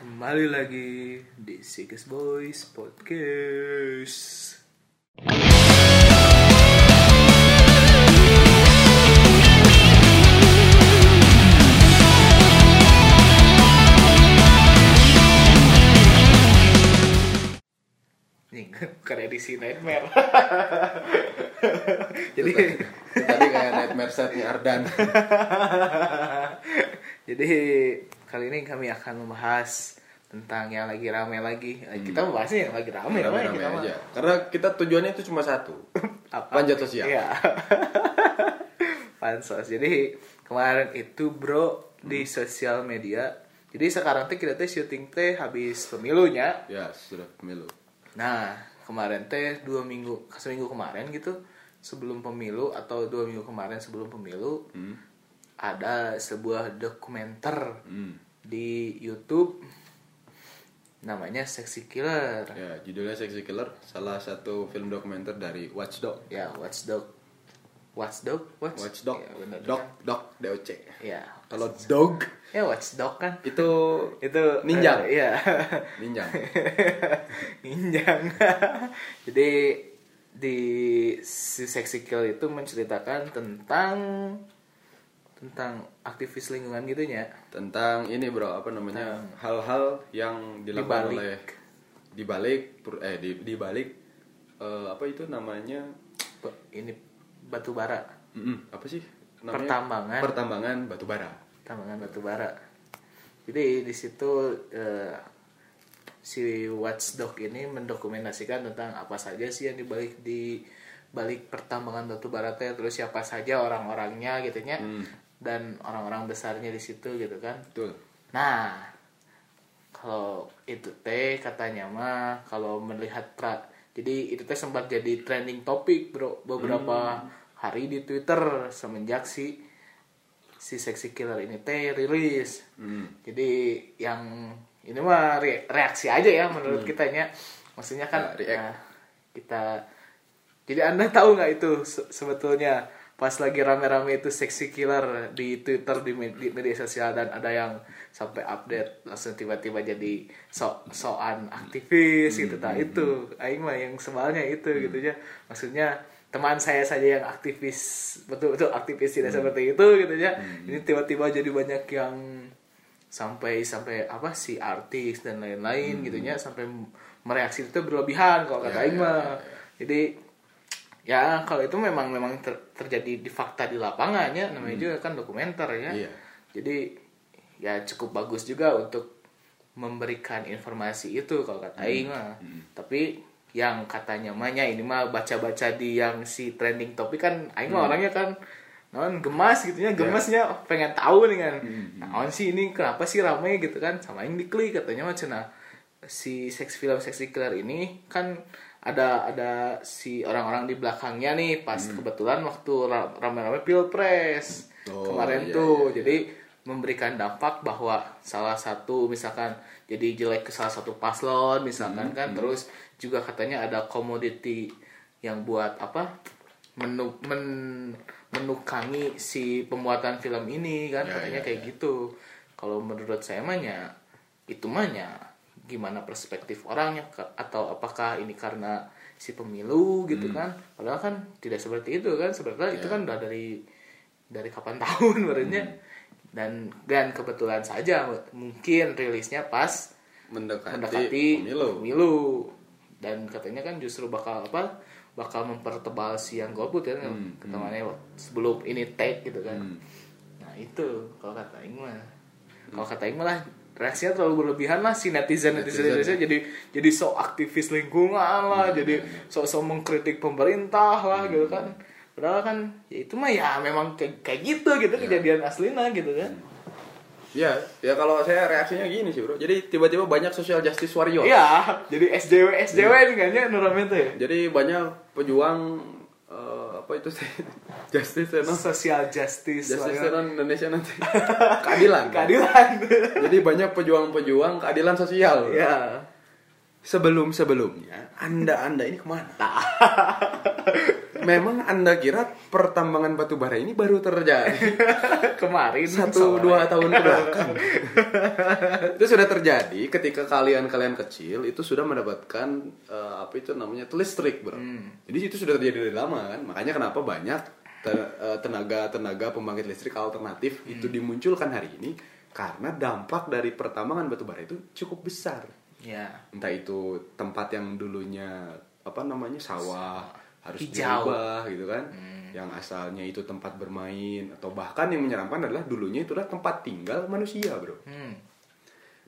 Kembali lagi di Sikis Boys Podcast. Nih, bukan edisi Nightmare. Jadi Tadi kayak nightmare setnya Ardan. Jadi kali ini kami akan membahas tentang yang lagi rame lagi. Eh, Kita membahasnya yang lagi rame, apa ya Rame-rame kita mah? aja. Karena kita tujuannya itu cuma satu. Apa? Panjat sosial. Iya. Pansos. Jadi kemarin itu bro di sosial media. Jadi sekarang teh kita teh syuting teh habis pemilunya. Ya, sudah pemilu. Nah kemarin teh dua minggu, seminggu kemarin gitu sebelum pemilu atau dua minggu kemarin sebelum pemilu Hmm. Ada sebuah dokumenter Hmm. di YouTube namanya Sexy Killer. Ya, judulnya Sexy Killer, salah satu film dokumenter dari Watchdog. Ya, Watchdog. Watchdog? Watch? Watchdog. Ya, bener. Dog, dog, DOC. Ya. Kalau dog Ya, Watchdog kan. itu Itu Ninjang. eh, Iya. ninjang. Ninjang. Jadi di si Sexy Kill itu menceritakan tentang tentang aktivis lingkungan gitu ya. Tentang ini bro, apa namanya? Hal-hal yang dilakukan Dibalik. oleh dibalik eh di dibalik eh, apa itu namanya? Ini batu bara, Mm-mm, apa sih? Pertambangan. Pertambangan batu bara. tambangan batu bara. Jadi di situ eh, si Watchdog ini mendokumentasikan tentang apa saja sih yang dibalik di balik pertambangan batu bara teh terus siapa saja orang-orangnya gitu nya Hmm. Dan orang-orang besarnya di situ gitu kan. Betul. Nah, kalau itu teh katanya mah kalau melihat pra jadi itu teh sempat jadi trending topik bro beberapa hari di Twitter semenjak si si sexy killer ini teh rilis. Hmm. Jadi yang ini mah re- reaksi aja ya menurut kitanya. Maksudnya kan react. nah, kita jadi anda tahu nggak itu se- sebetulnya pas lagi rame-rame itu sexy killer di Twitter di, med- di media sosial dan ada yang sampai update langsung tiba-tiba jadi sok sokan aktivis gitu. Nah itu aing mah yang sebalnya itu gitu ya maksudnya teman saya saja yang aktivis betul-betul aktivis tidak seperti itu gitu ya ini tiba-tiba jadi banyak yang sampai sampai apa sih artis dan lain-lain gitu ya sampai mereaksi itu berlebihan kalau kata Ya, aing ya, mah. ya, ya. jadi ya kalau itu memang memang ter- terjadi di fakta di lapangan ya namanya juga kan dokumenter ya. Iya. jadi ya cukup bagus juga untuk memberikan informasi itu kalau kata Aing mah. Tapi yang katanya mahnya ini mah baca-baca di yang si trending topik kan Aing mah orangnya kan non gemas gitu ya gemasnya oh, pengen tahu nih kan. Nah sih ini kenapa sih ramai gitu kan sama Aing diklik katanya mah cenah si seks film seksi killer ini kan ada ada si orang-orang di belakangnya nih pas kebetulan waktu ra- rame-rame pilpres Oh, kemarin iya, tuh iya, iya. jadi memberikan dampak bahwa salah satu misalkan jadi jelek ke salah satu paslon misalkan kan terus juga katanya ada komoditi yang buat apa menu men- menukangi si pembuatan film ini kan Ya, katanya ya, kayak ya. gitu kalau menurut saya mahnya itu mahnya gimana perspektif orangnya atau apakah ini karena si pemilu gitu kan. Padahal kan tidak seperti itu kan. Sebenarnya itu Ya. kan udah dari dari kapan tahun barunya dan dan kebetulan saja mungkin rilisnya pas Mendekati, mendekati pemilu. pemilu. dan katanya kan justru bakal apa bakal mempertebal si yang golput ya Hmm, ketemuannya sebelum ini take gitu kan. Hmm. nah itu kalau kata Aing mah kalau kata Aing malah reaksinya terlalu berlebihan lah si netizen netizen Netizen. Indonesia jadi jadi sok aktivis lingkungan lah Hmm, jadi sok sok mengkritik pemerintah lah gitu kan padahal kan ya itu mah ya memang kayak, kayak gitu gitu Ya. kejadian aslinya gitu kan Ya, ya kalau saya reaksinya gini sih bro. Jadi tiba-tiba banyak social justice warrior. iya jadi SJW SJW Iya. ini kan ya itu ya Jadi banyak pejuang eh, apa itu sih? justice ya, no? social justice, Justice ya, no? Indonesia nanti. keadilan. keadilan Jadi banyak pejuang-pejuang keadilan sosial. ya Sebelum sebelumnya, anda anda ini ke mana? memang anda kira pertambangan batu bara ini baru terjadi? Kemarin satu sore. dua tahun ke belakang. Itu sudah terjadi ketika kalian kalian kecil itu sudah mendapatkan eh, apa itu namanya listrik bro. Jadi itu sudah terjadi dari lama kan? Makanya kenapa banyak eh, tenaga-tenaga pembangkit listrik alternatif itu dimunculkan hari ini karena dampak dari pertambangan batu bara itu cukup besar. Ya. entah itu tempat yang dulunya apa namanya sawah harus Hijau. diubah gitu kan. Yang asalnya itu tempat bermain atau bahkan yang menyeramkan adalah dulunya itu adalah tempat tinggal manusia bro. Hmm.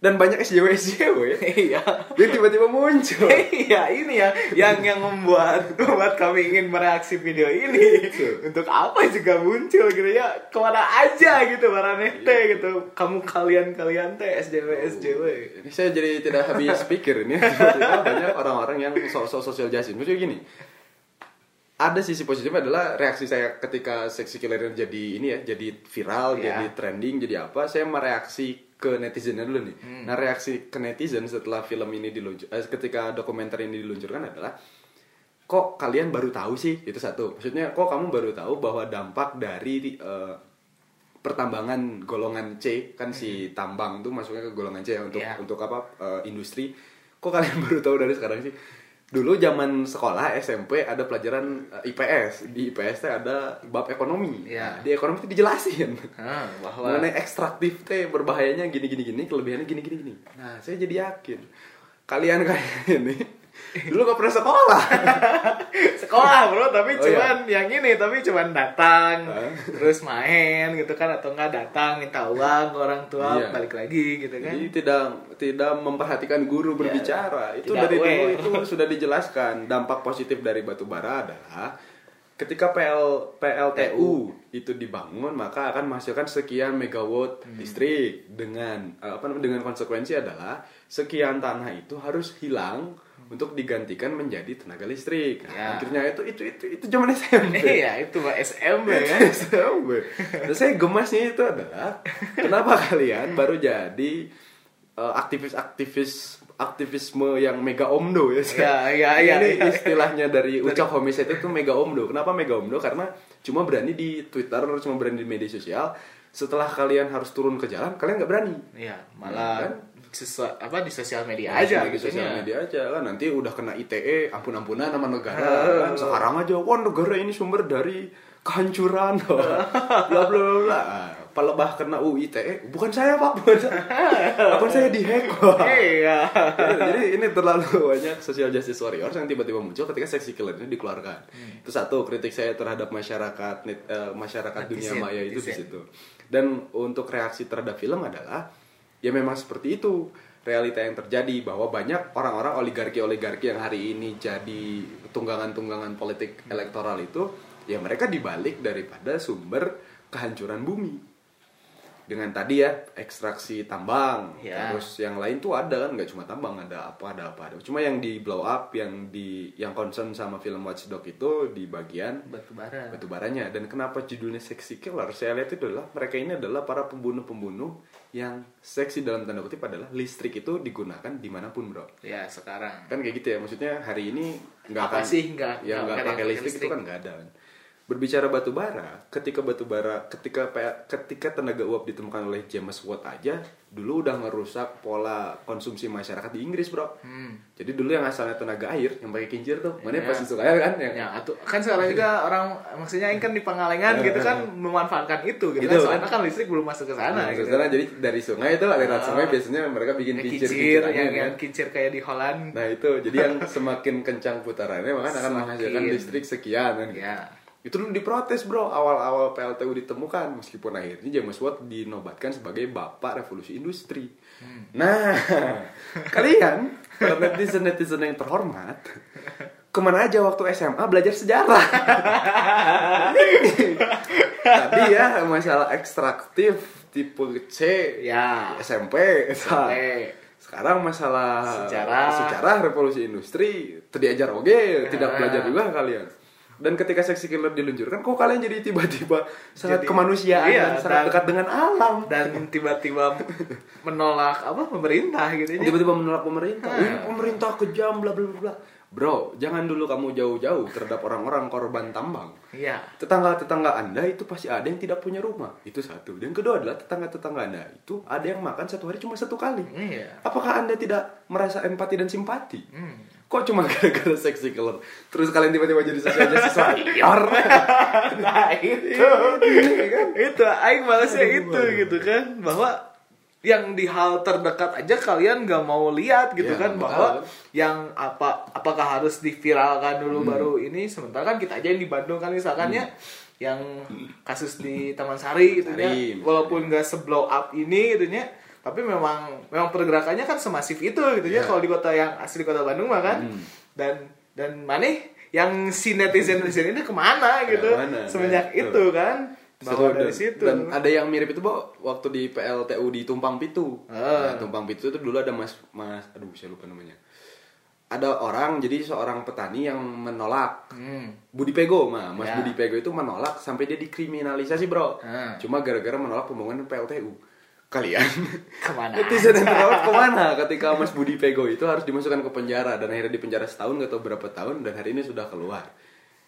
dan banyak SJW SJW Iya. dia tiba-tiba muncul. Iya ini ya yang yang membuat membuat kami ingin mereaksi video ini. Untuk apa juga muncul gitu ya? Ke mana aja gitu para nete gitu. Kamu kalian kalian teh SJW SJW ini saya jadi tidak habis pikir ini. Banyak orang-orang yang sok-sok social justice. Maksudnya gini ada sisi positifnya adalah reaksi saya ketika seksi killer jadi ini ya jadi viral Ya. jadi trending jadi apa saya mereaksi ke netizennya dulu nih. Nah reaksi ke netizen setelah film ini diluncur eh, ketika dokumenter ini diluncurkan adalah kok kalian baru tahu sih? Itu satu. Maksudnya kok kamu baru tahu bahwa dampak dari eh, pertambangan golongan C? Kan si tambang tuh masuknya ke golongan C ya untuk Iya. untuk apa eh, industri. Kok kalian baru tahu dari sekarang sih dulu zaman sekolah SMP ada pelajaran eh, IPS di IPS teh ada bab ekonomi. Nah, di ekonomi itu dijelasin. Ah, bahwa mengenai ekstraktif teh berbahayanya gini gini gini kelebihannya gini gini gini nah saya jadi yakin kalian kalian ini dulu gak pernah sekolah sekolah bro tapi Oh, cuman yang ini tapi cuman datang Hah? terus main gitu kan atau enggak datang minta uang ke orang tua Iya. balik lagi gitu kan Jadi tidak tidak memperhatikan guru berbicara. itu Tidak dari dulu itu sudah dijelaskan. Dampak positif dari batu bara adalah ketika PL PLTU itu dibangun maka akan menghasilkan sekian megawatt Hmm. listrik dengan eh, apa namanya dengan konsekuensi adalah sekian tanah itu harus hilang untuk digantikan menjadi tenaga listrik. Nah, Ya. Akhirnya itu itu itu itu zaman SMP. iya itu mah SMP ya SMP. Dan saya gemasnya itu adalah kenapa kalian baru jadi eh, aktivis-aktivis aktivisme yang mega omdo ya. Iya, iya, iya, Ini iya. istilahnya dari ucap homicide itu mega omdo. Kenapa mega omdo? Karena cuma berani di Twitter, cuma berani di media sosial. Setelah kalian harus turun ke jalan, kalian nggak berani. iya malah Kan? Sesuatu apa di sosial media aja aja di gitu sosial ya. media aja kan nanti udah kena ITE ampun-ampunan sama negara kan. Sekarang aja wah negara ini sumber dari kehancuran. Bla bla bla pelebah kena UITE bukan saya pak. Bukan saya. Akun saya dihack iya. Jadi ini terlalu banyak social justice warriors yang tiba-tiba muncul ketika seksi killer ini dikeluarkan. Itu satu kritik saya terhadap masyarakat net- eh, masyarakat dunia Netizen, maya itu di netizen. situ. Dan untuk reaksi terhadap film adalah ya memang seperti itu. Realita yang terjadi bahwa banyak orang-orang oligarki-oligarki yang hari ini jadi tunggangan-tunggangan politik elektoral itu ya mereka dibalik daripada sumber kehancuran bumi. Dengan tadi ya ekstraksi tambang. Ya. terus yang lain tuh ada kan nggak cuma tambang ada apa ada apa ada cuma yang di blow up yang di yang concern sama film Watchdog itu di bagian batu bara batu baranya. Dan kenapa judulnya seksi killer? Saya lihat itu adalah mereka ini adalah para pembunuh-pembunuh yang seksi dalam tanda kutip adalah listrik itu digunakan di mana pun bro ya sekarang kan kayak gitu ya maksudnya hari ini nggak Apa akan sih nggak- ya nggak pakai listrik, listrik? itu kan nggak ada kan. Berbicara batu bara ketika batu bara ketika ketika tenaga uap ditemukan oleh James Watt aja dulu udah ngerusak pola konsumsi masyarakat di Inggris bro hmm. jadi dulu yang asalnya tenaga air yang pakai kincir tuh mana Ya. pasti suka air kan yang ya atau kan sekarang juga orang maksudnya ini kan di Pangalengan Ya, gitu ya, kan ya. memanfaatkan itu gitu Gitu, kan soalnya kan? kan listrik belum masuk ke sana Nah, gitu sekarang jadi dari sungai itu aliran Ah. sungai biasanya mereka bikin Ya, kincir kincir kincir yang yang kincir kayak di Holland Nah itu jadi yang semakin kencang putarannya maka akan menghasilkan listrik sekian kan. ya Itu dulu diprotes bro awal-awal PLTU ditemukan meskipun akhirnya James Watt dinobatkan sebagai bapak revolusi industri. Nah kalian para netizen netizen yang terhormat ke mana aja waktu SMA belajar sejarah? Tadi ya masalah ekstraktif tipe C ya SMP, Sampai sekarang masalah Sejarah. sejarah revolusi industri terdiajar oke tidak Ah. belajar juga kalian dan ketika seksi killer diluncurkan kok kalian jadi tiba-tiba sangat Jadi- kemanusiaan iya, dan sangat dan- dekat dengan alam dan tiba-tiba menolak apa pemerintah gitu ya. tiba-tiba menolak pemerintah Ah. "Wih, pemerintah kejam bla bla bla bro jangan dulu kamu jauh-jauh terhadap orang-orang korban tambang Iya. tetangga-tetangga anda itu pasti ada yang tidak punya rumah itu satu dan kedua adalah tetangga-tetangga anda itu ada yang makan satu hari cuma satu kali Iya. apakah anda tidak merasa empati dan simpati Hmm. Kok cuma gara-gara seksi color terus kalian tiba-tiba jadi sosial justice warrior Nah itu. Itu Aing malasnya itu gitu kan. Bahwa yang di hal terdekat aja kalian gak mau lihat gitu Ya, kan. bahwa yang apa apakah harus diviralkan dulu Hmm. baru ini? Sementara kan kita aja yang di Bandung kan misalkannya yang kasus di Taman Sari gitu ya. Walaupun gak seblow up ini gitu ya tapi memang memang pergerakannya kan semasif itu gitu ya Ya. kalau di kota yang asli kota Bandung mah kan Hmm. dan dan mana yang si netizen netizen ini ke mana gitu Ke mana? semenjak Nah, itu. kan Seru, dari dan- situ Dan ada yang mirip itu, Bo, waktu di PLTU di Tumpang Pitu. Ah. Nah, Tumpang Pitu itu dulu ada Mas Mas aduh saya lupa namanya. Ada orang jadi seorang petani yang menolak hmm. Budi Pego, mah Mas Ya. Budi Pego itu menolak sampai dia dikriminalisasi, Bro. Ah. Cuma gara-gara menolak pembangunan PLTU. Kalian. Ke mana? Netizen yang terawat ke mana? Ketika Mas Budi Pego itu harus dimasukkan ke penjara dan akhirnya di penjara setahun atau berapa tahun dan hari ini sudah keluar.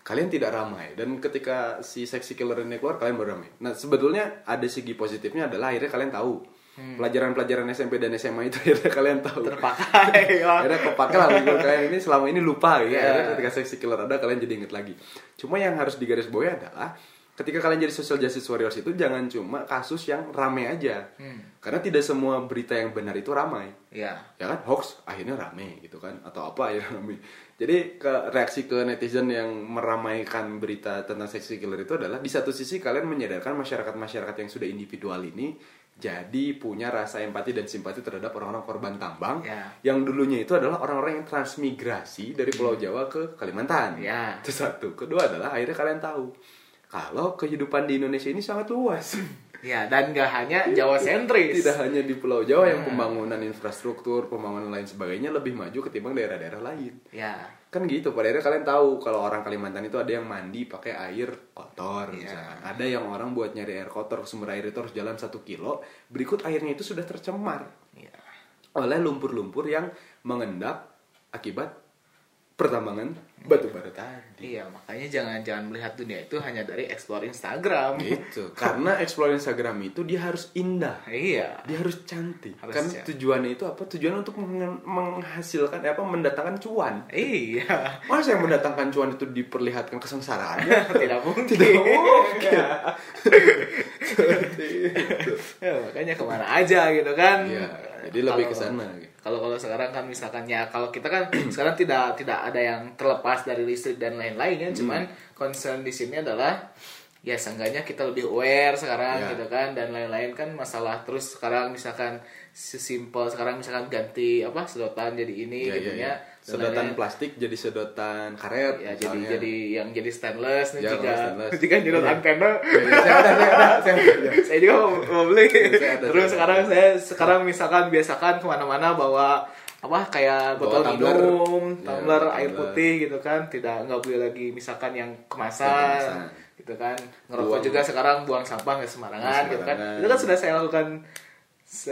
Kalian tidak ramai. Dan ketika si seksi killer ini keluar kalian baru ramai. Nah sebetulnya ada segi positifnya adalah akhirnya kalian tahu. Pelajaran-pelajaran SMP dan SMA itu akhirnya kalian tahu. Terpakai ya. akhirnya kepake lah. Kalian ini selama ini lupa gitu Iya. akhirnya ketika seksi killer ada kalian jadi inget lagi. Cuma yang harus digarisbawahi adalah ketika kalian jadi social justice warriors itu jangan cuma kasus yang rame aja. Hmm. karena tidak semua berita yang benar itu ramai. Ya ya kan? Hoax akhirnya rame gitu kan? Atau apa ya rame. Jadi ke reaksi ke netizen yang meramaikan berita tentang seksi killer itu adalah di satu sisi kalian menyadarkan masyarakat masyarakat yang sudah individual ini jadi punya rasa empati dan simpati terhadap orang-orang korban tambang Ya. yang dulunya itu adalah orang-orang yang transmigrasi dari Pulau Jawa ke Kalimantan. Ya. itu satu. Kedua adalah akhirnya kalian tahu kalau kehidupan di Indonesia ini sangat luas. Ya dan gak hanya Jawa sentris. Tidak hanya di Pulau Jawa yang pembangunan infrastruktur, pembangunan lain sebagainya lebih maju ketimbang daerah-daerah lain. ya Kan gitu, pada akhirnya kalian tahu kalau orang Kalimantan itu ada yang mandi pakai air kotor misalkan. Ada yang orang buat nyari air kotor, sumber air itu harus jalan satu kilo, berikut airnya itu sudah tercemar. Ya oleh lumpur-lumpur yang mengendap akibat pertambangan batu bara tadi. iya makanya jangan jangan melihat dunia itu hanya dari explore Instagram. Gitu. Karena explore Instagram itu dia harus indah. iya. Dia harus cantik. Harus kan cantik. tujuannya itu apa? Tujuan untuk meng- menghasilkan eh, apa mendatangkan cuan. Iya. Masa yang mendatangkan cuan itu diperlihatkan kesengsaraannya? Tidak mungkin. Tidak mungkin. Ya, makanya ke mana aja gitu kan. Iya, jadi lebih ke Kalau- sana, kalau kalau sekarang kan misalkan ya kalau kita kan sekarang tidak tidak ada yang terlepas dari listrik dan lain-lain ya Hmm. cuman concern di sini adalah ya seenggaknya kita lebih aware sekarang Ya. gitu kan dan lain-lain kan masalah terus sekarang misalkan sesimpel sekarang misalkan ganti apa sedotan jadi ini ya, gitu ya, ya ya. Sedotan plastik jadi sedotan karet ya jadi misalnya. jadi yang jadi stainless nih Ya, jika stainless. jika nyedot Iya. antena Ya, ya, saya ada saya ada saya ada. saya juga mau, mau beli Saya ada, terus saya sekarang saya sekarang misalkan biasakan ke mana-mana bawa apa kayak Bawa botol tumbler. minum Ya, tumbler air tumbler. putih gitu kan tidak nggak boleh lagi misalkan yang kemasan, kemasan. gitu kan ngerokok Buang. juga sekarang buang sampah nggak sembarangan gitu kan itu kan sudah saya lakukan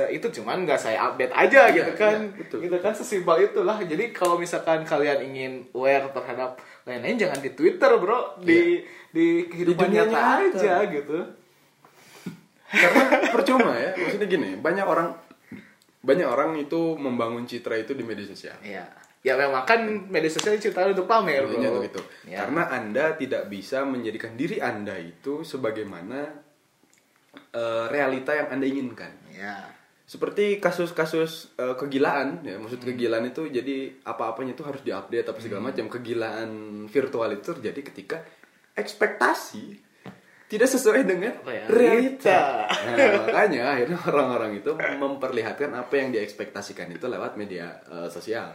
itu cuman nggak saya update aja Iya, gitu kan iya, betul. gitu kan sesimpel itulah jadi kalau misalkan kalian ingin aware terhadap lain-lain jangan di Twitter bro di di kehidupan nyata nyata. aja gitu karena percuma ya maksudnya gini banyak orang banyak orang itu membangun citra itu di media sosial Iya. Ya memang kan media sosial diciptakan untuk pamer, bro. Tuh gitu. Ya. Karena Anda tidak bisa menjadikan diri Anda itu sebagaimana eh, realita yang Anda inginkan. Ya. Seperti kasus-kasus eh, kegilaan ya, maksud Hmm. kegilaan itu jadi apa-apanya itu harus diupdate apa Hmm. segala macam. Kegilaan virtual itu terjadi ketika ekspektasi tidak sesuai dengan Realita. realita. Nah, makanya akhirnya orang-orang itu memperlihatkan apa yang diekspektasikan itu lewat media eh, sosial.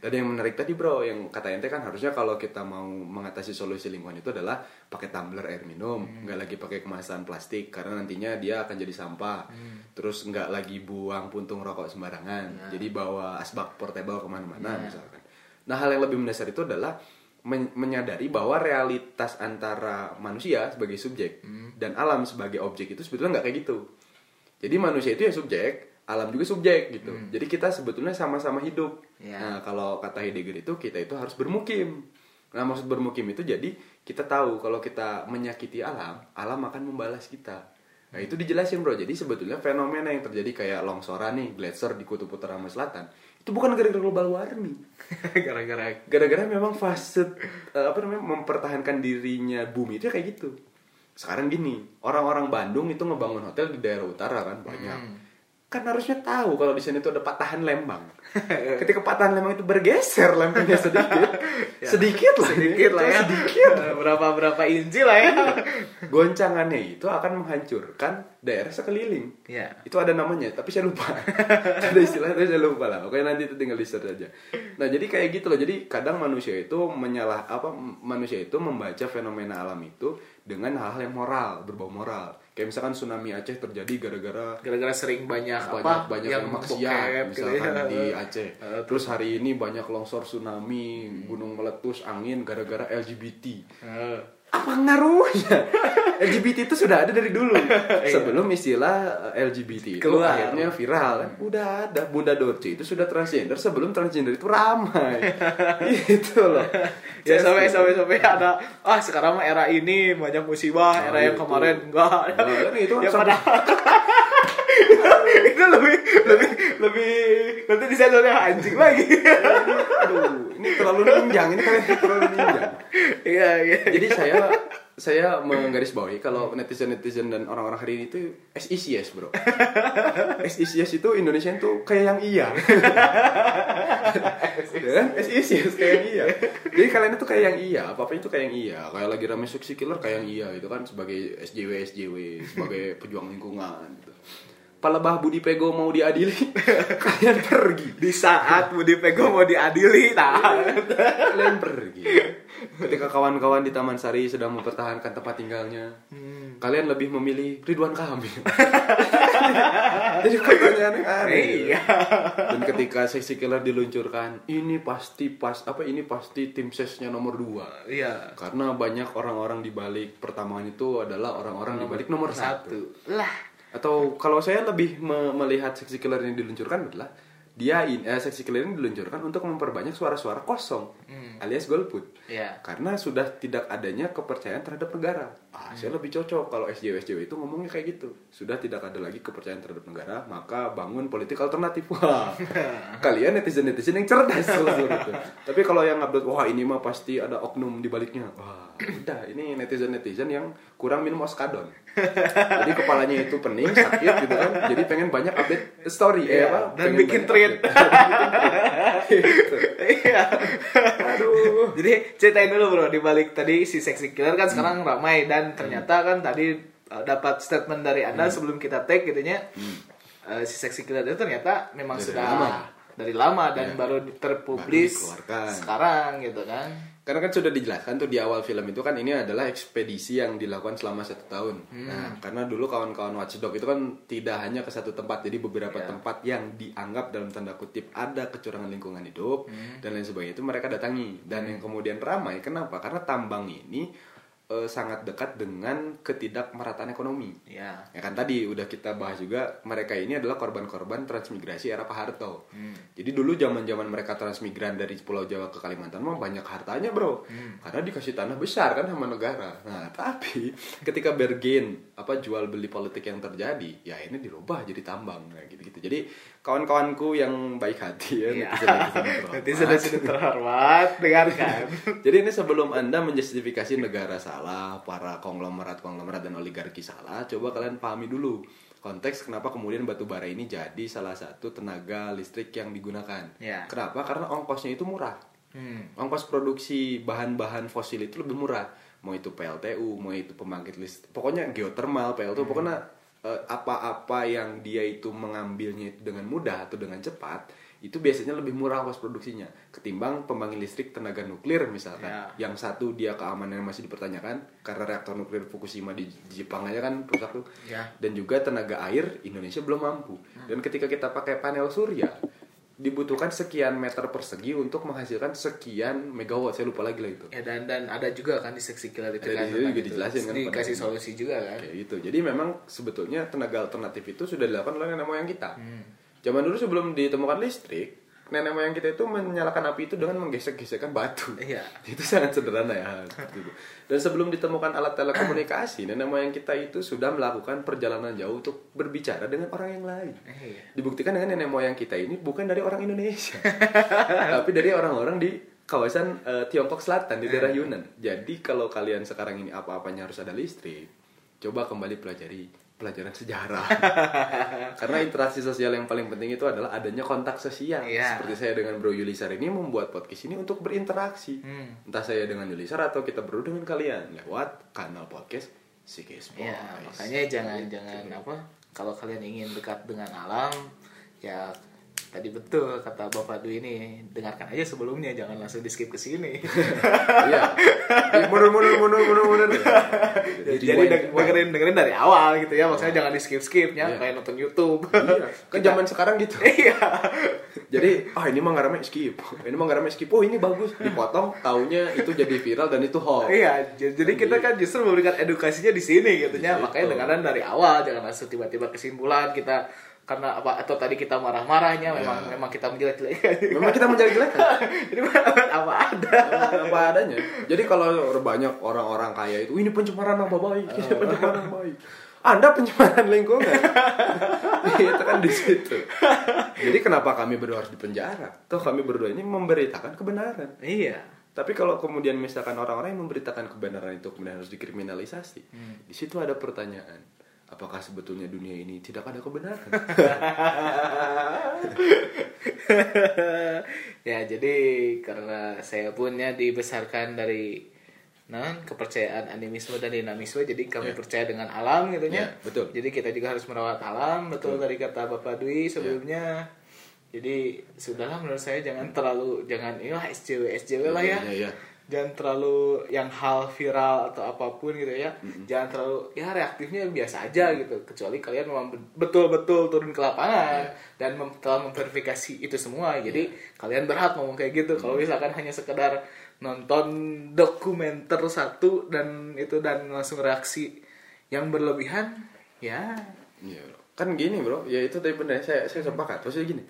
Dan yang menarik tadi bro, yang kata ente kan harusnya kalau kita mau mengatasi solusi lingkungan itu adalah pakai tumbler air minum, nggak lagi pakai kemasan plastik karena nantinya dia akan jadi sampah. Terus nggak lagi buang puntung rokok sembarangan, jadi bawa asbak portable ke mana-mana misalkan. Nah hal yang lebih mendasar itu adalah men- menyadari bahwa realitas antara manusia sebagai subjek dan alam sebagai objek itu sebetulnya nggak kayak gitu. Jadi manusia itu ya subjek, alam juga subjek gitu. Jadi kita sebetulnya sama-sama hidup. Ya. Nah, kalau kata Heidegger itu kita itu harus bermukim. Nah, maksud bermukim itu jadi kita tahu kalau kita menyakiti alam, alam akan membalas kita. Nah, itu dijelasin, Bro. Jadi sebetulnya fenomena yang terjadi kayak longsoran nih, glacier di kutub utara sama selatan, itu bukan gara-gara global warming. gara-gara Gara-gara memang fase eh, apa namanya mempertahankan dirinya bumi itu ya kayak gitu. Sekarang gini, orang-orang Bandung itu ngebangun hotel di daerah utara kan banyak. Kan harusnya tahu kalau di sini itu ada patahan lembang. Ketika patahan lembang itu bergeser lempengnya sedikit, sedikit lah, sedikit lah ya sedikit. berapa berapa inci lah ya Goncangannya itu akan menghancurkan daerah sekeliling. ya Itu ada namanya, tapi saya lupa. ada istilahnya tapi saya lupa lah. Pokoknya nanti itu tinggal di search aja. Nah, jadi kayak gitu loh. Jadi kadang manusia itu menyalah apa manusia itu membaca fenomena alam itu dengan hal-hal yang moral, berbau moral. Kayak misalkan tsunami Aceh terjadi gara-gara gara-gara sering banyak, banyak apa banyak yang, maksiat bokep gitu misalkan ya. di Aceh. Terus hari ini banyak longsor tsunami, gunung meletus, angin gara-gara LGBT Eh, apa ngaruhnya? LGBT itu sudah ada dari dulu. Sebelum istilah eh, LGBT itu Keluar. akhirnya viral kan. Udah ada Bunda Dorce itu sudah transgender sebelum transgender itu ramai. itu loh. ya sampai sampai sampai ada ah sekarang era ini banyak musibah Nah, era yang itu. kemarin enggak Nah, kan itu ya sampai- padahal itu lebih lebih lebih nanti disensornya anjing lagi. Aduh, ini terlalu ninjang, ini kalian terlalu ninjang. iya iya. Jadi saya saya menggarisbawahi kalau netizen-netizen dan orang-orang hari ini itu SICS bro. SICS itu Indonesia itu kayak yang iya. Ya SICS kayak yang iya. Jadi kalian itu kayak yang iya apa apa itu kayak yang iya. Kayak lagi rame seksi killer kayak yang iya itu kan sebagai SJW SJW sebagai pejuang lingkungan gitu. Palebah Budi Pego mau diadili. Kalian pergi. Di saat Budi Pego mau diadili nah. Kalian pergi. Ketika kawan-kawan di Taman Sari sedang mempertahankan tempat tinggalnya kalian lebih memilih Ridwan Kamil. Jadi pertanyaan aneh. Iya. dan ketika seksi killer diluncurkan ini pasti pas apa ini pasti tim sesnya nomor dua. Iya. Karena banyak orang-orang di balik pertambangan itu adalah orang-orang di balik nomor satu. satu. Lah atau kalau saya lebih me- melihat seksi killer yang diluncurkan adalah dia in, eh, seksi killer ini diluncurkan untuk memperbanyak suara-suara kosong alias golput. Iya. karena sudah tidak adanya kepercayaan terhadap negara. Ah, saya lebih cocok kalau SJW SJW itu ngomongnya kayak gitu. Sudah tidak ada lagi kepercayaan terhadap negara maka bangun politik alternatif. Wah. Kalian netizen netizen yang cerdas kalau seperti itu tapi kalau yang upload wah ini mah pasti ada oknum di baliknya. Wah udah ini netizen netizen yang kurang minum oskadon jadi kepalanya itu pening sakit gitu kan. Jadi pengen banyak update story eh Iya, apa? dan pengen bikin tweet. Gitu. iya aduh. Jadi ceritain dulu bro di balik tadi si sexy killer kan sekarang ramai dan ternyata kan tadi uh, dapat statement dari anda sebelum kita tag gitu nya uh, si sexy killer itu ternyata memang Dari sudah lama. dari lama dan Ya. baru terpublis Baru sekarang gitu kan. Karena kan sudah dijelaskan tuh di awal film itu kan ini adalah ekspedisi yang dilakukan selama satu tahun. Hmm. Nah, karena dulu kawan-kawan Watchdog itu kan tidak hanya ke satu tempat, jadi beberapa Ya. tempat yang dianggap dalam tanda kutip ada kecurangan lingkungan hidup Hmm. dan lain sebagainya itu mereka datangi. Dan yang kemudian ramai, kenapa? Karena tambang ini eh, sangat dekat dengan ketidakmerataan ekonomi. Ya. Ya kan tadi udah kita bahas juga mereka ini adalah korban-korban transmigrasi era Pak Harto. Jadi dulu zaman-zaman mereka transmigran dari Pulau Jawa ke Kalimantan mah banyak hartanya, Bro. Karena dikasih tanah besar kan sama negara. Nah, tapi ketika bergen apa jual beli politik yang terjadi, ya ini dirubah jadi tambang kayak gitu-gitu. Jadi kawan-kawanku yang baik hati ya, terhormat. Nanti sudah sudah terhormat dengarkan. Jadi ini sebelum Anda menjustifikasi negara salah, para konglomerat-konglomerat dan oligarki salah, coba kalian pahami dulu konteks kenapa kemudian batu bara ini jadi salah satu tenaga listrik yang digunakan. Ya. Kenapa? Karena ongkosnya itu murah. Hmm. Ongkos produksi bahan-bahan fosil itu lebih murah. Mau itu PLTU, mau itu pembangkit listrik, pokoknya geothermal, PLTU, pokoknya eh, apa-apa yang dia itu mengambilnya itu dengan mudah atau dengan cepat, itu biasanya lebih murah ongkos produksinya ketimbang pembangkit listrik tenaga nuklir misalkan. Ya. Yang satu dia keamanannya masih dipertanyakan karena reaktor nuklir Fukushima di Jepang aja kan rusak tuh. Ya. Dan juga tenaga air Indonesia belum mampu. Dan ketika kita pakai panel surya dibutuhkan sekian meter persegi untuk menghasilkan sekian megawatt saya lupa lagi lah itu Ya dan dan ada juga kan di seksi killer itu kan juga itu. dijelasin kan dikasih solusi juga kan. kayak gitu jadi memang sebetulnya tenaga alternatif itu sudah dilakukan oleh nenek moyang kita Hmm. Zaman dulu sebelum ditemukan listrik, nenek moyang kita itu menyalakan api itu dengan menggesek-gesekkan batu. Iya. itu sangat sederhana ya. Dan sebelum ditemukan alat telekomunikasi, nenek moyang kita itu sudah melakukan perjalanan jauh untuk berbicara dengan orang yang lain. Iya. Dibuktikan dengan nenek moyang kita ini bukan dari orang Indonesia, tapi dari orang-orang di kawasan eh, Tiongkok Selatan di daerah Yunan. Jadi kalau kalian sekarang ini apa-apanya harus ada listrik, coba kembali pelajari pelajaran sejarah. Karena interaksi sosial yang paling penting itu adalah adanya kontak sosial. Iya. Seperti saya dengan Bro Yulisar ini membuat podcast ini untuk berinteraksi. Hmm. Entah saya dengan Yulisar atau kita berdua dengan kalian lewat kanal podcast Sikis Boys. Ya, makanya jangan jangan apa kalau kalian ingin dekat dengan alam ya tadi betul kata Bapak Dwi ini dengarkan aja sebelumnya jangan langsung di skip ke sini. Iya. Mundur mundur mundur mundur mundur. Jadi deng- rewind. dengerin dengerin dari awal gitu ya maksudnya jangan di skip skipnya Iya. kayak nonton YouTube. Iya, kan zaman sekarang gitu. Iya. Jadi, ah ini mah nggak rame skip. Ini mah nggak rame skip. Oh, ini bagus. Dipotong, taunya itu jadi viral dan itu hoax. Iya, j- jadi kita kan justru memberikan edukasinya di sini gitu ya. Makanya dengaran dari awal jangan langsung tiba-tiba kesimpulan kita karena apa atau tadi kita marah-marahnya memang memang kita menjelek-jelekan. Memang kita menjelek-jelekan. Jadi apa ada. apa adanya. Jadi kalau banyak orang-orang kaya itu ini pencemaran nama baik, ini pencemaran nama baik. Anda pencemaran lingkungan. itu kan di situ. Jadi kenapa kami berdua harus dipenjara? Toh kami berdua ini memberitakan kebenaran. Iya. Tapi kalau kemudian misalkan orang-orang yang memberitakan kebenaran itu kemudian harus dikriminalisasi, di situ ada pertanyaan. Apakah sebetulnya dunia ini tidak ada kebenaran? ya jadi karena saya punya dibesarkan dari non kepercayaan animisme dan dinamisme jadi kami Ya. percaya dengan alam gitu Ya, ya betul. jadi kita juga harus merawat alam betul dari kata bapak Dwi sebelumnya jadi sudahlah menurut saya jangan terlalu jangan ya SJW SJW lah ya Iya, iya. Jangan terlalu yang hal viral atau apa pun gitu ya. Jangan terlalu ya reaktifnya biasa aja gitu. Kecuali kalian memang be- betul-betul turun ke lapangan dan mem- telah memverifikasi itu semua. Jadi kalian berhak ngomong kayak gitu. Kalau misalkan hanya sekedar nonton dokumenter satu dan itu dan langsung reaksi yang berlebihan ya. Bro. Kan gini, Bro. Ya itu tadi benar saya saya sepakat. Maksudnya gini.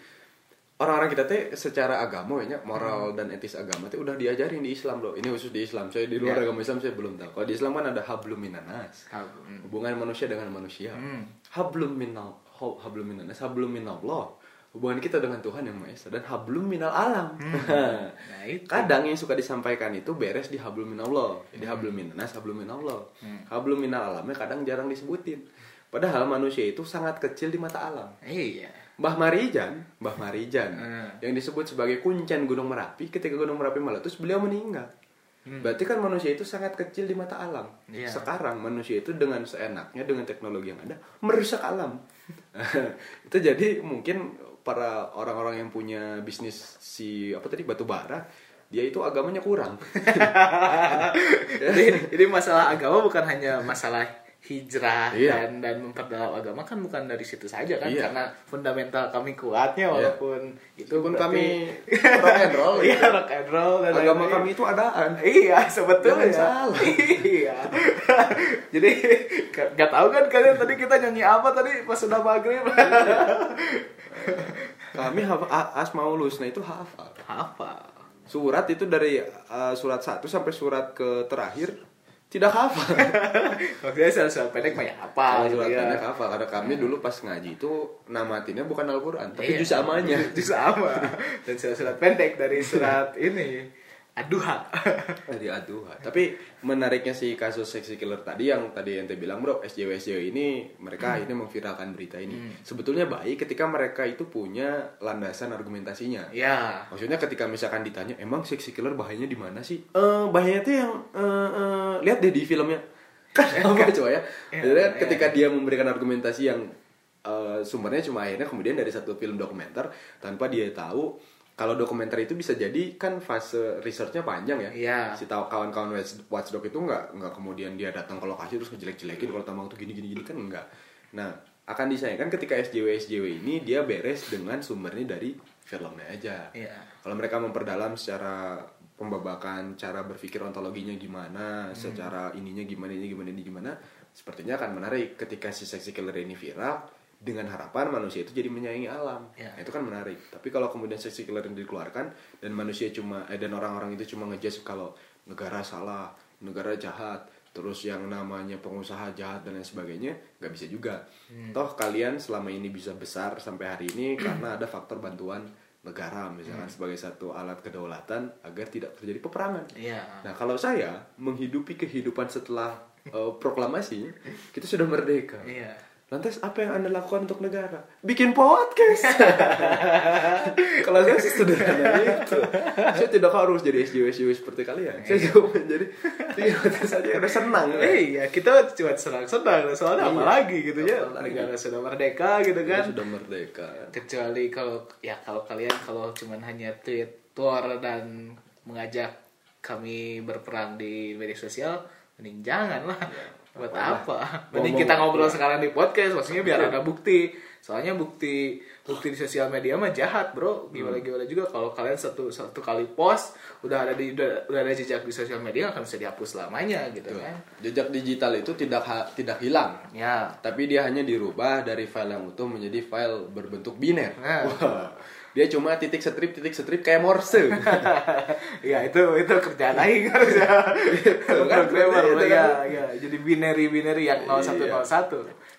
Orang-orang kita teh secara agama ya, moral dan etis agama teh udah diajarin di Islam, Bro. Ini khusus di Islam. Saya di luar Ya. agama Islam saya belum tahu. Kalau di Islam kan ada hablum minanas. Hmm. Hubungan manusia dengan manusia. Hmm. Hablum minal hablum minanas, hablum minallah. Hubungan kita dengan Tuhan yang Maha Esa dan hablum minal alam. nah itu Kadang yang suka disampaikan itu beres di hablum minallah. Jadi hablum minanas, hablum minallah. Hablum minal alamnya kadang jarang disebutin. Padahal manusia itu sangat kecil di mata alam. iya Mbah Marijan, Mbah Marijan Hmm. yang disebut sebagai kuncen Gunung Merapi ketika Gunung Merapi meletus beliau meninggal. Berarti kan manusia itu sangat kecil di mata alam. Iya. Sekarang manusia itu dengan seenaknya dengan teknologi yang ada merusak alam. itu jadi mungkin para orang-orang yang punya bisnis si apa tadi batu bara dia itu agamanya kurang. jadi, jadi masalah agama bukan hanya masalah hijrah Iya. dan dan memperdalam agama kan bukan dari situ saja kan Iya. karena fundamental kami kuatnya walaupun itu Pun berarti- kami rock and roll. iya rock and roll dan Agama lain-lain. kami itu adaan. Iya sebetulnya. Jangan salah. Iya. Jadi gak, gak tahu kan kalian tadi kita nyanyi apa tadi pas sudah maghrib. Kami hafal Asmaul Husna itu hafal. apa? Surat itu dari uh, surat 1 sampai surat ke terakhir tidak hafal. Maksudnya surat pendek mah ya apa? Kalau surat gitu ya. pendek hafal. Karena kami dulu pas ngaji itu namatinnya bukan Al-Quran, tapi Iya. juz amanya. Juz sama. Dan surat-surat pendek dari surat ini Aduha. Dari aduh. Tapi menariknya si kasus seksi killer tadi yang tadi ente bilang bro, SJW SJW ini mereka ini memviralkan berita ini. Sebetulnya baik ketika mereka itu punya landasan argumentasinya. ya. Maksudnya ketika misalkan ditanya, emang seksi killer bahayanya di mana sih? Eh bahayanya tuh yang eh, eh, lihat deh di filmnya. Kan apa coba ya? Iya, Jadi kan iya. ketika dia memberikan argumentasi yang eh, sumbernya cuma akhirnya kemudian dari satu film dokumenter tanpa dia tahu kalau dokumenter itu bisa jadi kan fase researchnya panjang ya. Iya. Si tahu kawan-kawan watch- watchdog itu nggak nggak kemudian dia datang ke lokasi terus ngejelek-jelekin kalau tamang tuh gini gini gini kan enggak. Nah akan disayangkan ketika SJW SJW ini dia beres dengan sumbernya dari filmnya aja. Iya. Kalau mereka memperdalam secara pembabakan cara berpikir ontologinya gimana, Hmm. secara ininya gimana ini gimana ini gimana, sepertinya akan menarik ketika si seksi killer ini viral, dengan harapan manusia itu jadi menyayangi alam Ya. Nah, itu kan menarik tapi kalau kemudian sexy killer yang dikeluarkan dan manusia cuma eh, dan orang-orang itu cuma ngejudge kalau negara salah negara jahat terus yang namanya pengusaha jahat dan lain sebagainya nggak bisa juga toh kalian selama ini bisa besar sampai hari ini karena ada faktor bantuan negara misalkan sebagai satu alat kedaulatan agar tidak terjadi peperangan Iya. Nah, kalau saya menghidupi kehidupan setelah eh, proklamasi, kita sudah merdeka. Iya. Lantas apa yang Anda lakukan untuk negara? Bikin podcast. kalau saya sih sederhana itu. Saya tidak harus jadi SJW SJW seperti kalian. Saya cuma menjadi podcast saja udah senang. kan? Iya, kita cuma senang-senang, soalnya apa Iya. lagi gitu ya. Negara sudah merdeka gitu kan. sudah merdeka. Kecuali kalau ya kalau kalian kalau cuman hanya Twitter dan mengajak kami berperang di media sosial, mending jangan lah. Buat apa? Mending Ngomong- kita ngobrol iya. sekarang di podcast, maksudnya biar ada bukti. Soalnya bukti bukti di sosial media mah jahat, Bro. Gimana gimana juga kalau kalian satu satu kali post udah ada di udah, udah ada jejak di sosial media akan bisa dihapus selamanya gitu kan. Jejak digital itu tidak ha- tidak hilang. Ya, Tapi dia hanya dirubah dari file yang utuh menjadi file berbentuk biner. Nah. Wah. Dia cuma titik strip titik strip kayak Morse. ya itu itu kerjaan aing harusnya kan, programmer kan. ya ya jadi binary binary yang 0101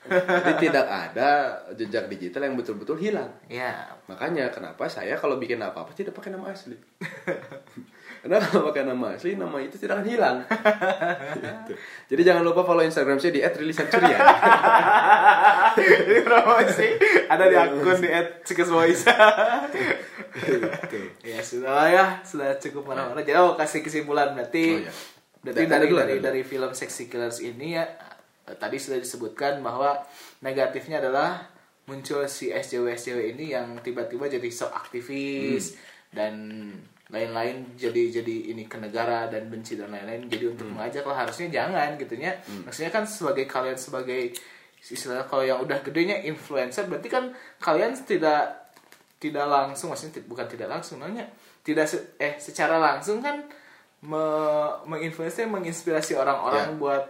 Jadi tidak ada jejak digital yang betul-betul hilang. ya Makanya kenapa saya kalau bikin apa-apa tidak pakai nama asli. Karena kalau pakai nama asli, nama itu tidak akan hilang. Gitu. Jadi jangan lupa follow Instagram saya di @rilisancuria. ini promosi ada di akun di @sikesvoice Gitu. ya sudah ya sudah cukup mana-mana jadi oh, kasih kesimpulan berarti Oh, iya. berarti dari dari dari film Sexy Killers ini ya tadi sudah disebutkan bahwa negatifnya adalah muncul si SJW SJW ini yang tiba-tiba jadi sok aktivis dan lain-lain jadi jadi ini ke negara dan benci dan lain-lain jadi untuk mengajak lah harusnya jangan gitunya. Maksudnya kan sebagai kalian sebagai istilahnya kalau yang udah gedenya influencer berarti kan kalian tidak tidak langsung maksudnya bukan tidak langsung namanya tidak se- eh secara langsung kan me menginfluence menginspirasi orang-orang Ya. buat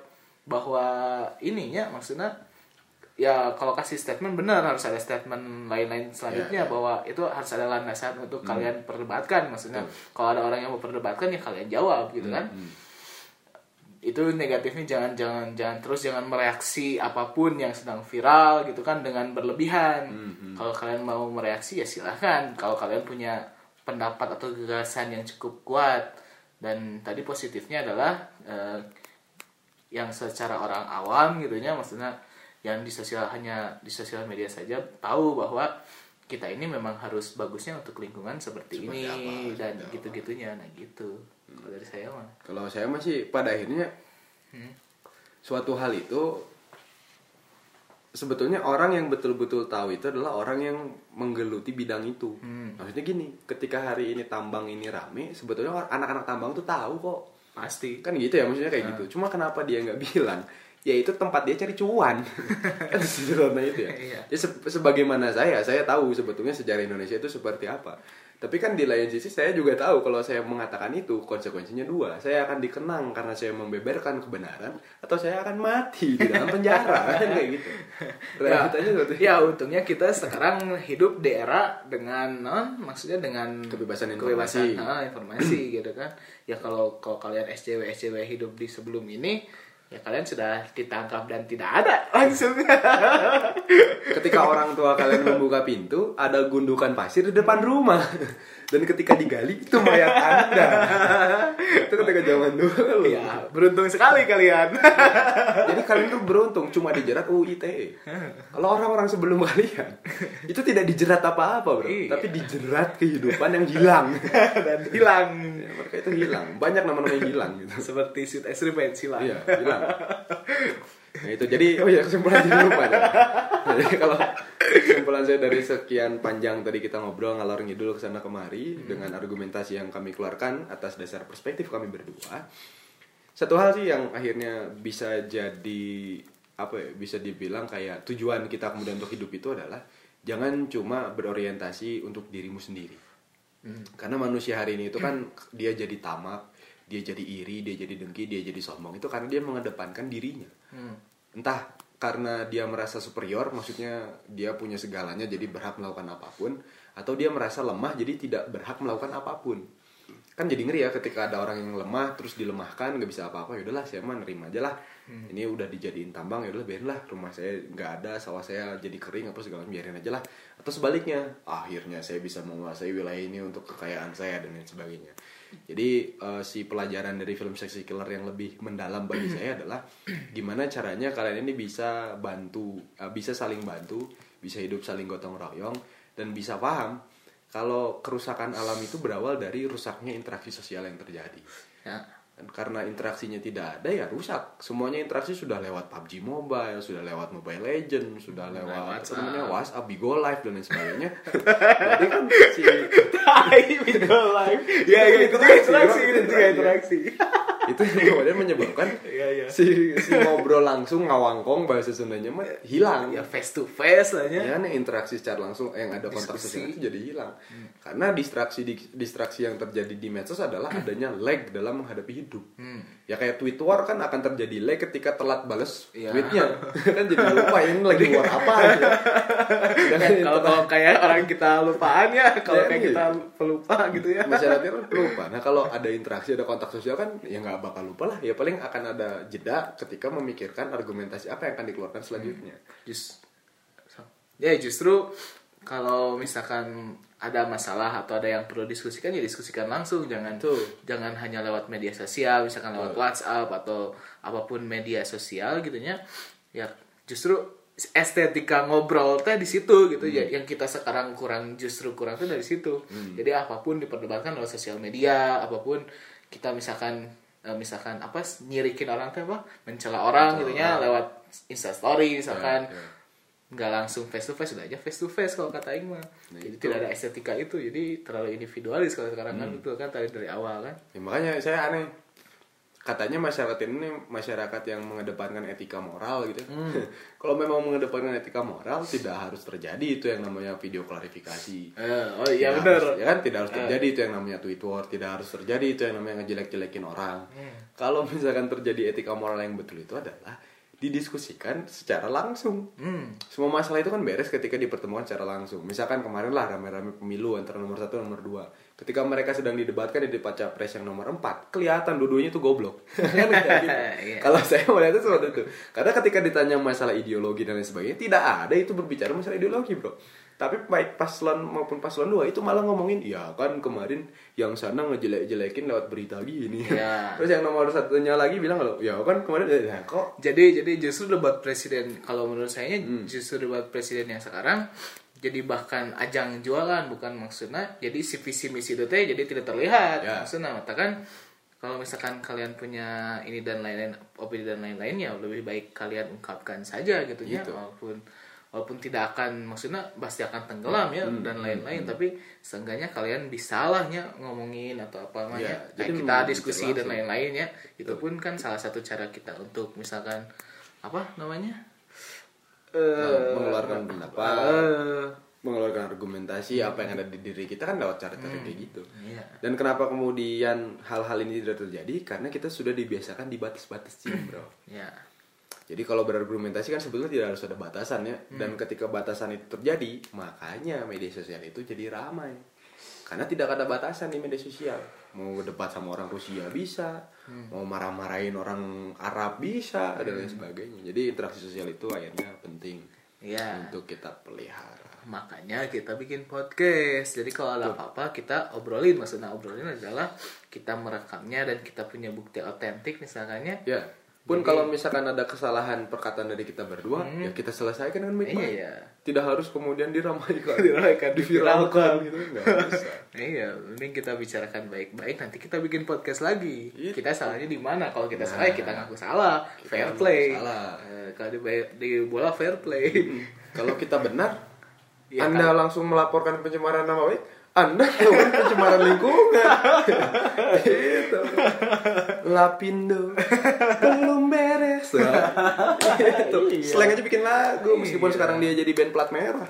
bahwa ininya maksudnya ya kalau kasih statement benar harus ada statement lain-lain selanjutnya Ya, ya. bahwa itu harus ada landasan untuk kalian perdebatkan. Maksudnya kalau ada orang yang mau perdebatkan ya kalian jawab gitu kan? itu negatifnya jangan jangan jangan terus jangan mereaksi apa pun yang sedang viral gitu kan dengan berlebihan. Kalau kalian mau mereaksi ya silahkan kalau kalian punya pendapat atau gagasan yang cukup kuat dan tadi positifnya adalah eh, yang secara orang awam gitunya maksudnya yang di sosial hanya di sosial media saja tahu bahwa kita ini memang harus bagusnya untuk lingkungan seperti, Seperti ini apa, dan gitu-gitunya nah gitu kalau dari saya mah Kalau saya masih pada akhirnya suatu hal itu sebetulnya orang yang betul-betul tahu itu adalah orang yang menggeluti bidang itu. Maksudnya gini, ketika hari ini tambang ini rame, sebetulnya anak-anak tambang tuh tahu kok. pasti Kan gitu ya, maksudnya kayak gitu. Cuma kenapa dia nggak bilang? Ya itu tempat dia cari cuan. kan sederhana itu ya. Iya. Ya se- sebagaimana saya, saya tahu sebetulnya sejarah Indonesia itu seperti apa. Tapi kan di lain sisi saya juga tahu kalau saya mengatakan itu konsekuensinya dua. Saya akan dikenang karena saya membeberkan kebenaran atau saya akan mati di dalam penjara kan kayak gitu. ya, Realitanya itu. ya untungnya kita sekarang hidup di era dengan non maksudnya dengan Kebebasan kebebasan informasi. ah, informasi gitu kan ya kalau kalau kalian SJW SJW hidup di sebelum ini ya kalian sudah ditangkap dan tidak ada langsung Ketika orang tua kalian membuka pintu, ada gundukan pasir di depan rumah. Dan ketika digali, itu mayat Anda. itu ketika zaman dulu. ya beruntung sekali kalian Jadi kalian tuh beruntung cuma dijerat UU ITE. Kalau orang-orang sebelum kalian itu tidak dijerat apa-apa, Bro. Iya. Tapi dijerat kehidupan yang hilang. dan hilang Ya, mereka itu hilang. Banyak nama-nama yang hilang gitu. seperti sweet experiment hilang Iya, hilang. Nah itu jadi oh ya kesimpulan jadi lupa. Jadi kalau kesimpulan saya dari sekian panjang tadi kita ngobrol ngalor ngidul ke sana kemari dengan argumentasi yang kami keluarkan atas dasar perspektif kami berdua. Satu hal sih yang akhirnya bisa jadi apa ya bisa dibilang kayak tujuan kita kemudian untuk hidup itu adalah jangan cuma berorientasi untuk dirimu sendiri. Karena manusia hari ini itu kan dia jadi tamak, dia jadi iri, dia jadi dengki, dia jadi sombong itu karena dia mengedepankan dirinya. Hmm. Entah karena dia merasa superior, maksudnya dia punya segalanya jadi berhak melakukan apa pun, atau dia merasa lemah jadi tidak berhak melakukan apa pun. Kan jadi ngeri ya ketika ada orang yang lemah terus dilemahkan nggak bisa apa-apa, yaudahlah saya mah nerima aja lah. Ini udah dijadiin tambang ya udahlah biarin lah rumah saya nggak ada, sawah saya jadi kering apa segala biarin aja lah. Atau sebaliknya, akhirnya saya bisa menguasai wilayah ini untuk kekayaan saya dan lain sebagainya. Jadi eh, si pelajaran dari film Sexy Killer yang lebih mendalam bagi saya adalah gimana caranya kalian ini bisa bantu, eh, bisa saling bantu, bisa hidup saling gotong royong dan bisa paham kalau kerusakan alam itu berawal dari rusaknya interaksi sosial yang terjadi. Ya. Dan karena interaksinya tidak ada ya rusak. Semuanya interaksi sudah lewat PUBG Mobile, sudah lewat Mobile Legend, sudah lewat apa WhatsApp. namanya WhatsApp, Bigo Live dan lain sebagainya. Berarti kan si Bigo Live. Ya ya itu juga interaksi, itu interaksi. Itu yang kemudian menyebabkan Iya iya. si si ngobrol langsung ngawangkong bahasa Sundanya mah hilang. Ya face to face lah ya. Nih interaksi secara langsung yang ada kontak sosial itu jadi hilang. Karena distraksi di- distraksi yang terjadi di medsos adalah adanya lag dalam menghadapi hidup. Ya kayak tweet war kan akan terjadi lag ketika telat bales Iya. tweetnya. kan jadi lupa ini lagi war apa gitu. Ya, kalau kalau kayak orang kita lupaan ya, kalau Ya, kayak iya. kita pelupa gitu ya. masyarakatnya kan lupa. Nah kalau ada interaksi, ada kontak sosial kan ya nggak bakal lupa lah. Ya paling akan ada jeda ketika memikirkan argumentasi apa yang akan dikeluarkan selanjutnya. Just, ya justru kalau misalkan ada masalah atau ada yang perlu diskusikan ya diskusikan langsung. Jangan Betul. jangan hanya lewat media sosial misalkan lewat WhatsApp atau apa pun media sosial gitu ya ya justru estetika ngobrol teh di situ gitu. Ya yang kita sekarang kurang justru kurang tuh dari situ. Jadi apa pun diperdebatkan lewat sosial media apa pun kita misalkan eh, misalkan apa nyirikin orang teh apa mencela orang gitu ya lewat instastory misalkan. Ya, ya. Nggak langsung face to face udah aja face to face kalau kata Aing mah Nah, jadi itu. tidak ada estetika itu jadi terlalu individualis kalau sekarang kan betul kan tadi dari awal kan Ya, makanya saya aneh. Katanya masyarakat ini masyarakat yang mengedepankan etika moral gitu. Kalau memang mengedepankan etika moral tidak harus terjadi itu yang namanya video klarifikasi. Eh, oh iya Tidak benar harus- Ya kan tidak harus terjadi itu yang namanya tweet war, tidak harus terjadi itu yang namanya ngejelek-jelekin orang. Kalau misalkan terjadi etika moral yang betul itu adalah didiskusikan secara langsung. Hmm. Semua masalah itu kan beres ketika dipertemukan secara langsung. Misalkan kemarin lah rame-rame pemilu antara nomor satu dan nomor dua. Ketika mereka sedang didebatkan di debat capres yang nomor empat, kelihatan dua-duanya itu goblok. Kan kayak gitu. Iya. Kalau saya melihatnya seperti itu. Karena ketika ditanya masalah ideologi dan lain sebagainya, tidak ada itu berbicara masalah ideologi, bro. Tapi baik paslon maupun paslon dua itu malah ngomongin, ya kan kemarin yang sana ngejelek-jelekin lewat berita gini. Iya. Terus yang nomor satunya lagi bilang kalau, ya kan kemarin ya, kok jadi jadi justru debat presiden kalau menurut saya Hmm. justru debat presiden yang sekarang jadi bahkan ajang jualan bukan maksudnya jadi si visi misi itu teh jadi tidak terlihat Ya. maksudnya katakan kalau misalkan kalian punya ini dan lain-lain opini dan lain-lain ya lebih baik kalian ungkapkan saja gitu, ya Gitu. walaupun walaupun tidak akan maksudnya pasti akan tenggelam ya Hmm, dan lain-lain tapi seenggaknya kalian bisa lah ya ngomongin atau apa namanya Ya, Kayak jadi kita diskusi dan langsung. lain-lain ya itu pun kan salah satu cara kita untuk misalkan apa namanya Eh, mengeluarkan pendapat, eh, mengeluarkan argumentasi apa yang ada di diri kita kan lewat cara-cara kayak gitu. iya Dan kenapa kemudian hal-hal ini tidak terjadi? Karena kita sudah dibiasakan dibatas-batasin, bro. ya Jadi kalau berargumentasi kan sebetulnya tidak harus ada batasan ya. Dan ketika batasan itu terjadi, makanya media sosial itu jadi ramai. Karena tidak ada batasan di media sosial. Mau debat sama orang Rusia bisa, mau marah-marahin orang Arab bisa, dan lain sebagainya. Jadi interaksi sosial itu akhirnya penting ya untuk kita pelihara. makanya kita bikin podcast. Jadi kalau ada apa-apa kita obrolin. Maksudnya obrolin adalah kita merekamnya dan kita punya bukti otentik misalkannya. Ya, pun kalau misalkan ada kesalahan perkataan dari kita berdua, ya kita selesaikan dengan baik-baik. Iya. Tidak harus kemudian diramaikan, Diramaikan, diviralkan gitu, nggak bisa. Iya, mending kita bicarakan baik-baik. Nanti kita bikin podcast lagi. Itu. Kita salahnya di mana? Kalau kita salah, ya kita ngaku salah. fair play. salah. Eh, kalau di, di bola fair play. Kalau kita benar, Iya, Anda langsung melaporkan pencemaran nama baik, Anda melakukan pencemaran lingkungan. gitu. Lapindo belum beres itu Iya. slang aja bikin lagu meskipun sekarang dia jadi band plat merah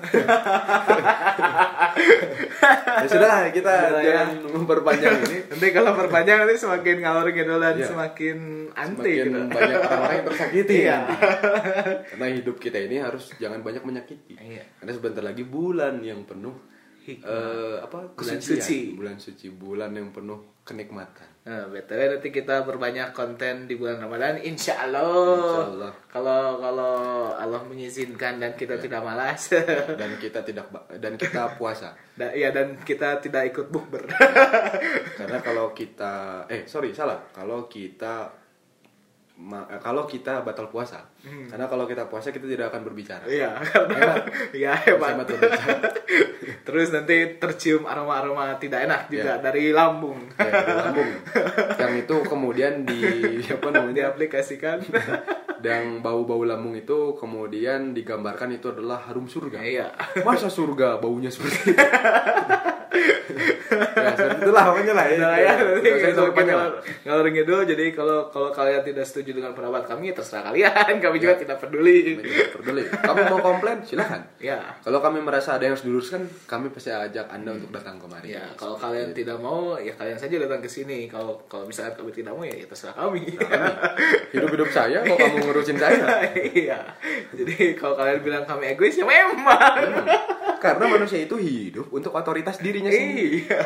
ya sudah kita Sudah, ya. jangan memperpanjang ini nanti kalau perpanjang nanti semakin ngalor ngidul dan Iya. semakin anti semakin gitu. banyak orang-orang yang tersakiti Iya. nanti. karena hidup kita ini harus jangan banyak menyakiti Iya. karena sebentar lagi bulan yang penuh Hikmah. eh, apa Bulan suci. bulan suci bulan yang penuh kenikmatan Nah, btw nanti kita berbanyak konten di bulan Ramadan, insya Allah. Insya Allah. Kalau kalau Allah mengizinkan dan kita tidak malas, dan kita tidak ba- dan kita puasa dan ya dan kita tidak ikut bukber. karena kalau kita eh sorry salah kalau kita ma- eh, kalau kita batal puasa karena kalau kita puasa kita tidak akan berbicara Iya, karena ya hebat. Hebat berbicara. Terus nanti tercium aroma-aroma tidak enak juga Iya. dari lambung. Ya, dari lambung yang itu kemudian di apa namanya Diaplikasikan. dan bau-bau lambung itu kemudian digambarkan itu adalah harum surga Iya. masa surga baunya seperti itu ya seperti itulah pokoknya lah ya, Nah, ya, nanti lah. kita ngalor ngidul jadi kalau kalau kalian tidak setuju dengan pendapat kami ya terserah kalian. Kami juga tidak peduli. Kami tidak peduli. Kamu mau komplain silahkan ya. Kalau kami merasa ada yang harus diluruskan kami pasti ajak anda untuk datang kemari. Ya kalau kalian tidak mau ya kalian saja datang ke sini. Kalau kalau misalnya kami tidak mau ya, ya terserah kami. Hidup hidup saya kok kamu ngurusin saya? Iya. Jadi kalau kalian bilang kami egois ya memang karena manusia itu hidup untuk otoritas dirinya sendiri iya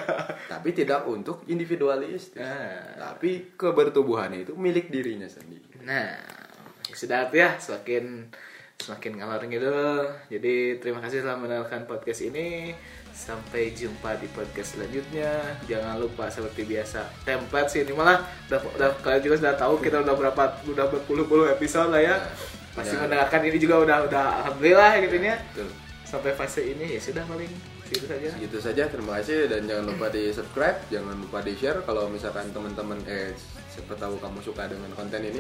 tapi tidak untuk individualis Nah. tapi kebertubuhannya itu milik dirinya sendiri Nah, sudah ya semakin semakin ngalor ngidul. Jadi terima kasih telah mendengarkan podcast ini. Sampai jumpa di podcast selanjutnya. Jangan lupa seperti biasa template sih ini malah udah, udah kalian juga sudah tahu kita udah berapa udah berpuluh-puluh episode lah ya. Masih Ya. mendengarkan ini juga udah udah alhamdulillah gitu ya. Sampai fase ini ya sudah paling segitu saja. Segitu saja, terima kasih dan jangan lupa di subscribe, jangan lupa di share kalau misalkan teman-teman eh siapa tahu kamu suka dengan konten ini.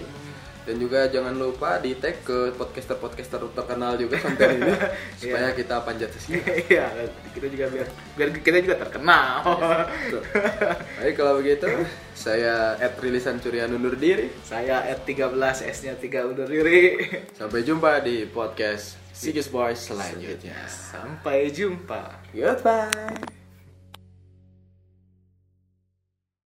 Dan juga jangan lupa di tag ke podcaster-podcaster terkenal juga konten ini supaya kita panjat sesi. Iya, kita juga biar biar kita juga terkenal. Betul. Baik kalau begitu, saya Ed Rilisan Curian undur diri. Saya at 13 S-nya 3 undur diri. Sampai jumpa di podcast Sigis Boys selanjutnya. Sampai jumpa. Goodbye.